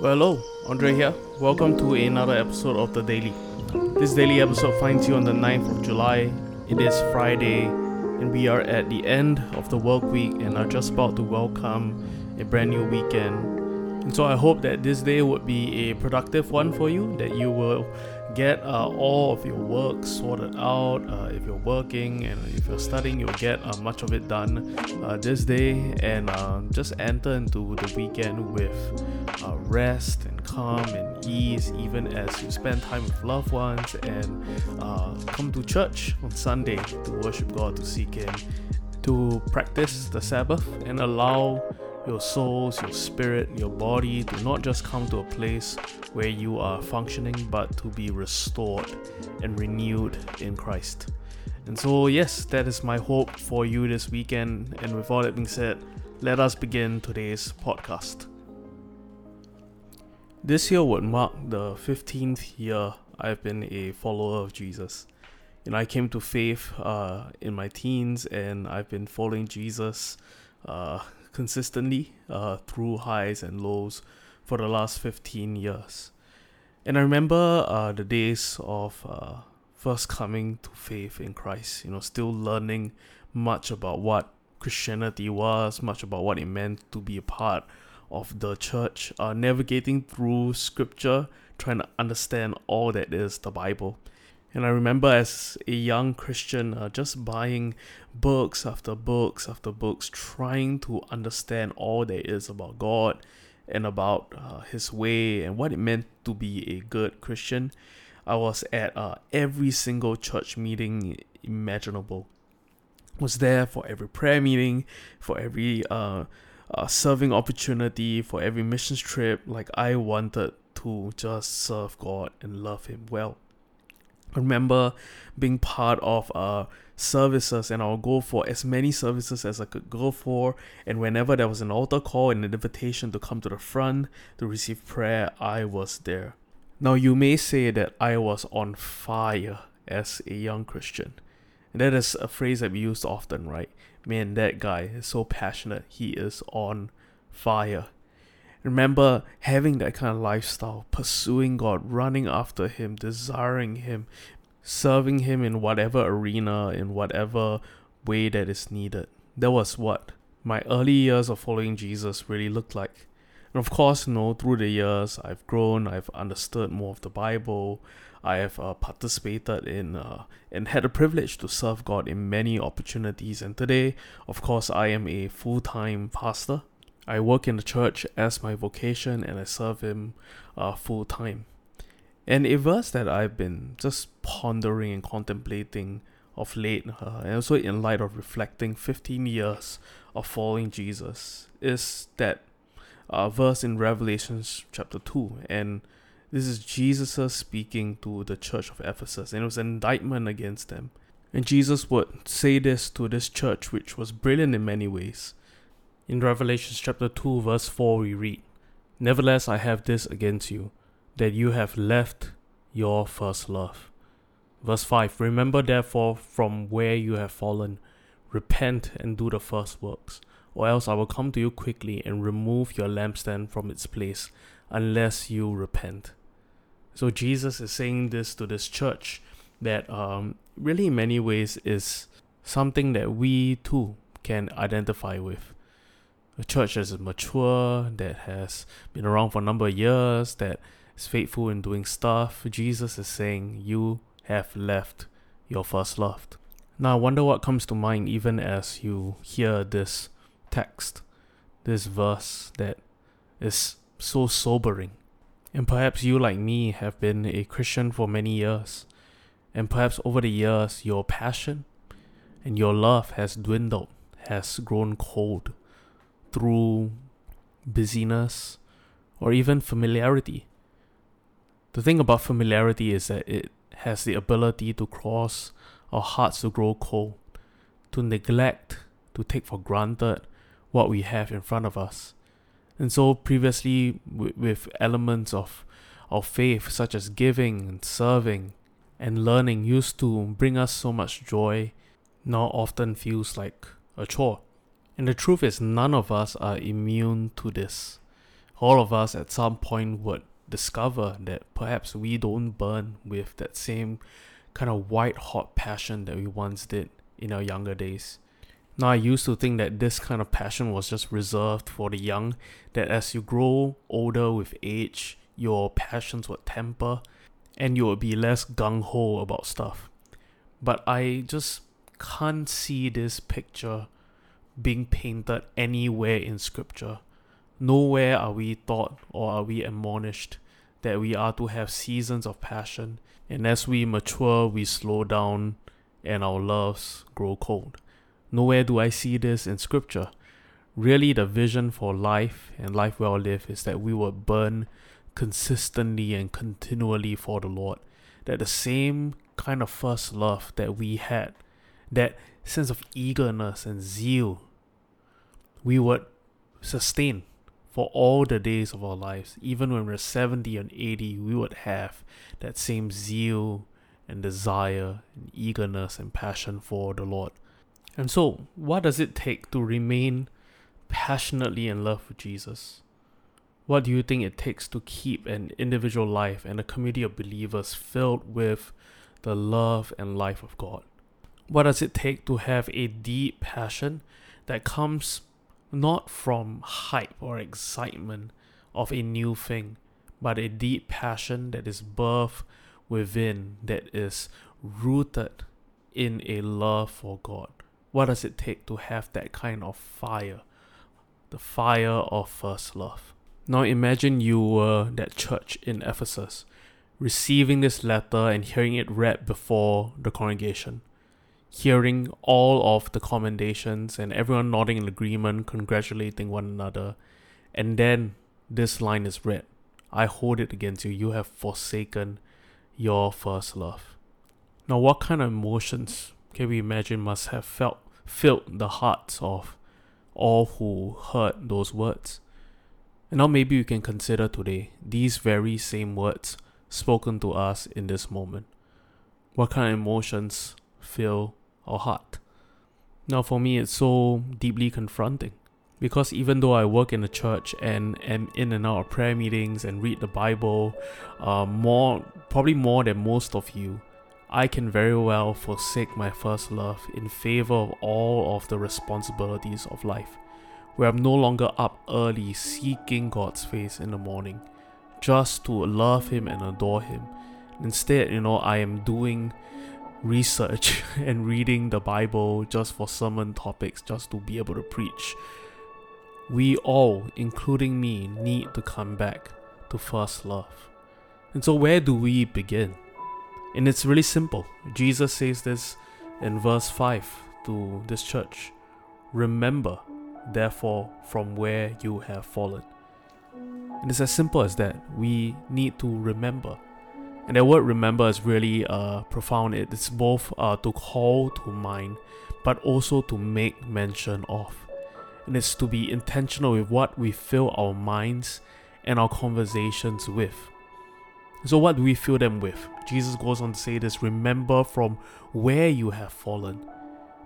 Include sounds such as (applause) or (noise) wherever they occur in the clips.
Well, hello, Andre here. Welcome to another episode of The Daily. This daily episode finds you on the 9th of July. It is Friday, and we are at the end of the work week and are just about to welcome a brand new weekend. And so I hope that this day would be a productive one for you, that you will get uh, all of your work sorted out. Uh, if you're working and if you're studying, you'll get uh, much of it done uh, this day and uh, just enter into the weekend with uh, rest and calm and ease, even as you spend time with loved ones and come to church on Sunday to worship God, to seek Him, to practice the Sabbath and allow your souls, your spirit, your body to not just come to a place where you are functioning, but to be restored and renewed in Christ. And so, yes, that is my hope for you this weekend. And with all that being said, let us begin today's podcast. This year would mark the 15th year I've been a follower of Jesus. And I came to faith uh, in my teens, and I've been following Jesus uh, consistently uh, through highs and lows for the last 15 years. And I remember uh, the days of uh, first coming to faith in Christ, you know, still learning much about what Christianity was, much about what it meant to be a part of the church, uh, navigating through scripture, trying to understand all that is the Bible. And I remember as a young Christian uh, just buying books after books after books, trying to understand all there is about God and about uh, His way and what it meant to be a good Christian. I was at uh, every single church meeting imaginable. Was there for every prayer meeting, for every uh, uh, serving opportunity, for every missions trip. Like I wanted to just serve God and love Him well. Remember being part of uh, services and I'll go for as many services as I could go for. And whenever there was an altar call and an invitation to come to the front to receive prayer, I was there. Now, you may say that I was on fire as a young Christian. And that is a phrase that we use often, right? Man, that guy is so passionate. He is on fire. Remember having that kind of lifestyle, pursuing God, running after Him, desiring Him, serving Him in whatever arena, in whatever way that is needed. That was what my early years of following Jesus really looked like. And of course, you know, through the years, I've grown, I've understood more of the Bible, I have uh, participated in uh, and had the privilege to serve God in many opportunities. And today, of course, I am a full time pastor I work in the church as my vocation and I serve Him uh, full time. And a verse that I've been just pondering and contemplating of late, uh, and also in light of reflecting 15 years of following Jesus, is that uh, verse in Revelations chapter 2. And this is Jesus speaking to the church of Ephesus, and it was an indictment against them. And Jesus would say this to this church, which was brilliant in many ways. In Revelation chapter 2, verse 4, we read, Nevertheless, I have this against you, that you have left your first love. Verse 5 Remember therefore from where you have fallen, repent and do the first works, or else I will come to you quickly and remove your lampstand from its place, unless you repent. So Jesus is saying this to this church that um, really, in many ways, is something that we too can identify with a church that is mature, that has been around for a number of years, that is faithful in doing stuff, Jesus is saying, You have left your first love. Now, I wonder what comes to mind even as you hear this text, this verse that is so sobering. And perhaps you, like me, have been a Christian for many years. And perhaps over the years, your passion and your love has dwindled, has grown cold through busyness or even familiarity. The thing about familiarity is that it has the ability to cause our hearts to grow cold, to neglect, to take for granted what we have in front of us. And so, previously, with, elements of our faith, such as giving and serving and learning, used to bring us so much joy, now often feels like a chore. And the truth is, none of us are immune to this. all of us at some point would discover that perhaps we don't burn with that same kind of white hot passion that we once did in our younger days. Now, I used to think that this kind of passion was just reserved for the young, that as you grow older with age, your passions would temper and you would be less gung ho about stuff. But I just can't see this picture being painted anywhere in scripture. Nowhere are we taught or are we admonished that we are to have seasons of passion, and as we mature, we slow down and our loves grow cold. Nowhere do I see this in scripture. Really, the vision for life and life well lived is that we will burn consistently and continually for the Lord. That the same kind of first love that we had, that sense of eagerness and zeal, we would sustain for all the days of our lives. Even when we're 70 and 80, we would have that same zeal and desire and eagerness and passion for the Lord. And so, what does it take to remain passionately in love with Jesus? What do you think it takes to keep an individual life and a community of believers filled with the love and life of God? What does it take to have a deep passion that comes not from hype or excitement of a new thing, but a deep passion that is birthed within, that is rooted in a love for God. What does it take to have that kind of fire? The fire of first love. Now imagine you were that church in Ephesus, receiving this letter and hearing it read before the congregation hearing all of the commendations and everyone nodding in agreement, congratulating one another. And then this line is read I hold it against you. You have forsaken your first love. Now, what kind of emotions can we imagine must have felt filled the hearts of all who heard those words? And now, maybe we can consider today these very same words spoken to us in this moment. What kind of emotions fill or heart. Now, for me, it's so deeply confronting because even though I work in a church and am in and out of prayer meetings and read the Bible, uh, more probably more than most of you, I can very well forsake my first love in favor of all of the responsibilities of life, where I'm no longer up early seeking God's face in the morning just to love Him and adore Him. Instead, you know, I am doing research (laughs) and reading the Bible just for sermon topics, just to be able to preach. We all, including me, need to come back to first love. And so, where do we begin? And it's really simple. Jesus says this in verse 5 to this church Remember, therefore, from where you have fallen. And it's as simple as that. We need to remember and that word remember is really uh, profound. It's both uh, to call to mind, but also to make mention of. And it's to be intentional with what we fill our minds and our conversations with. So, what do we fill them with? Jesus goes on to say this remember from where you have fallen.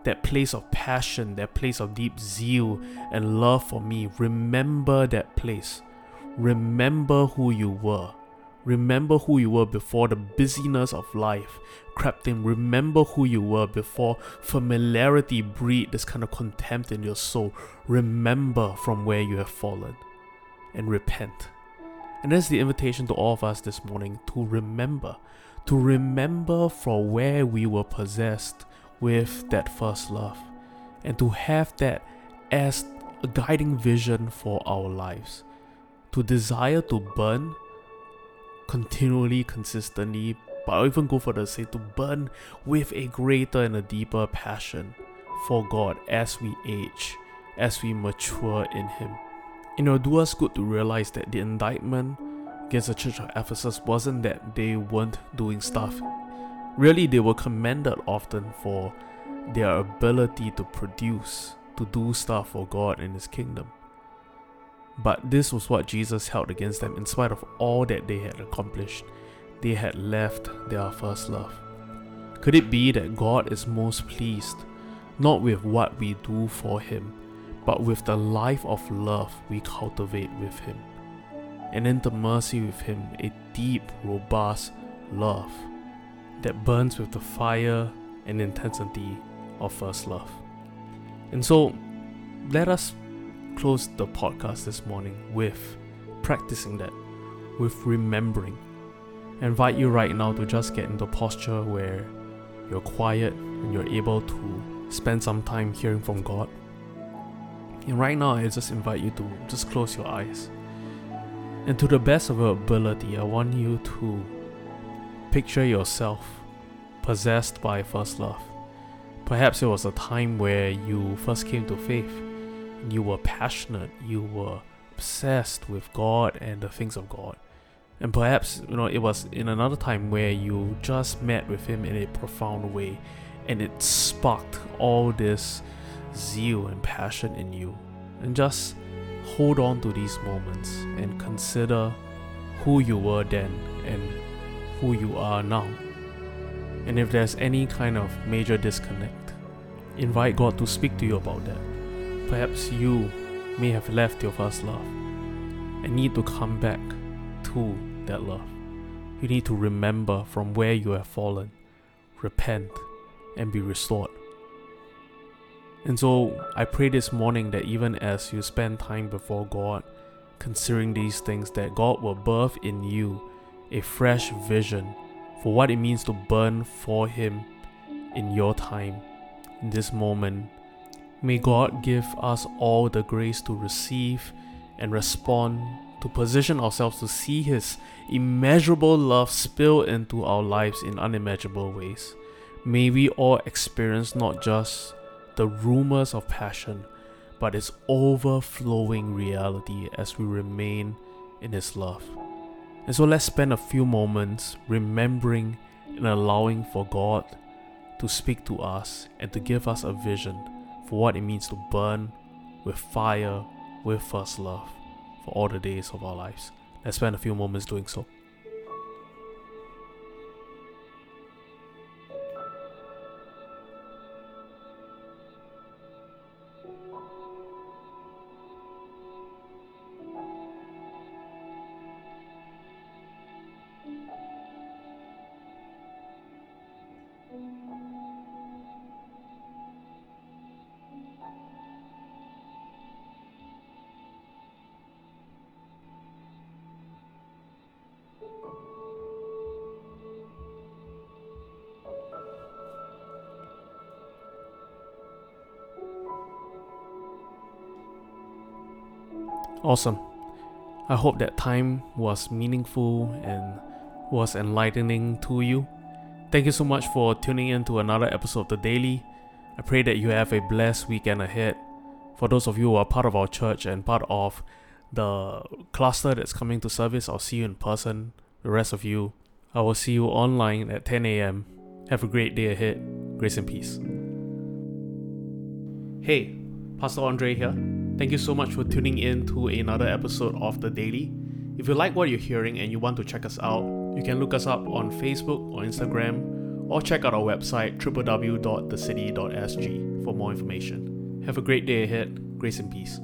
That place of passion, that place of deep zeal and love for me. Remember that place. Remember who you were Remember who you were before the busyness of life crept in. Remember who you were before familiarity breed this kind of contempt in your soul. Remember from where you have fallen and repent. And that's the invitation to all of us this morning to remember, to remember from where we were possessed with that first love, and to have that as a guiding vision for our lives. To desire to burn continually, consistently, but I'll even go further to say to burn with a greater and a deeper passion for God as we age, as we mature in Him. You know, do us good to realize that the indictment against the church of Ephesus wasn't that they weren't doing stuff. Really, they were commended often for their ability to produce, to do stuff for God and His kingdom. But this was what Jesus held against them in spite of all that they had accomplished. They had left their first love. Could it be that God is most pleased not with what we do for Him, but with the life of love we cultivate with Him? and intimacy with Him, a deep, robust love that burns with the fire and intensity of first love. And so, let us close the podcast this morning with practicing that, with remembering. I invite you right now to just get into a posture where you're quiet and you're able to spend some time hearing from God. And right now, I just invite you to just close your eyes. And to the best of your ability, I want you to picture yourself possessed by first love. Perhaps it was a time where you first came to faith. You were passionate, you were obsessed with God and the things of God. And perhaps, you know, it was in another time where you just met with Him in a profound way and it sparked all this zeal and passion in you. And just hold on to these moments and consider who you were then and who you are now. And if there's any kind of major disconnect, invite God to speak to you about that. Perhaps you may have left your first love and need to come back to that love. You need to remember from where you have fallen, repent, and be restored. And so I pray this morning that even as you spend time before God, considering these things, that God will birth in you a fresh vision for what it means to burn for Him in your time, in this moment. May God give us all the grace to receive and respond, to position ourselves to see His immeasurable love spill into our lives in unimaginable ways. May we all experience not just the rumors of passion, but its overflowing reality as we remain in His love. And so let's spend a few moments remembering and allowing for God to speak to us and to give us a vision for what it means to burn with fire, with first love for all the days of our lives. Let's spend a few moments doing so. Awesome. I hope that time was meaningful and was enlightening to you. Thank you so much for tuning in to another episode of The Daily. I pray that you have a blessed weekend ahead. For those of you who are part of our church and part of the cluster that's coming to service, I'll see you in person. The rest of you, I will see you online at 10 a.m. Have a great day ahead. Grace and peace. Hey, Pastor Andre here. Thank you so much for tuning in to another episode of The Daily. If you like what you're hearing and you want to check us out, you can look us up on Facebook or Instagram or check out our website www.thecity.sg for more information. Have a great day ahead. Grace and peace.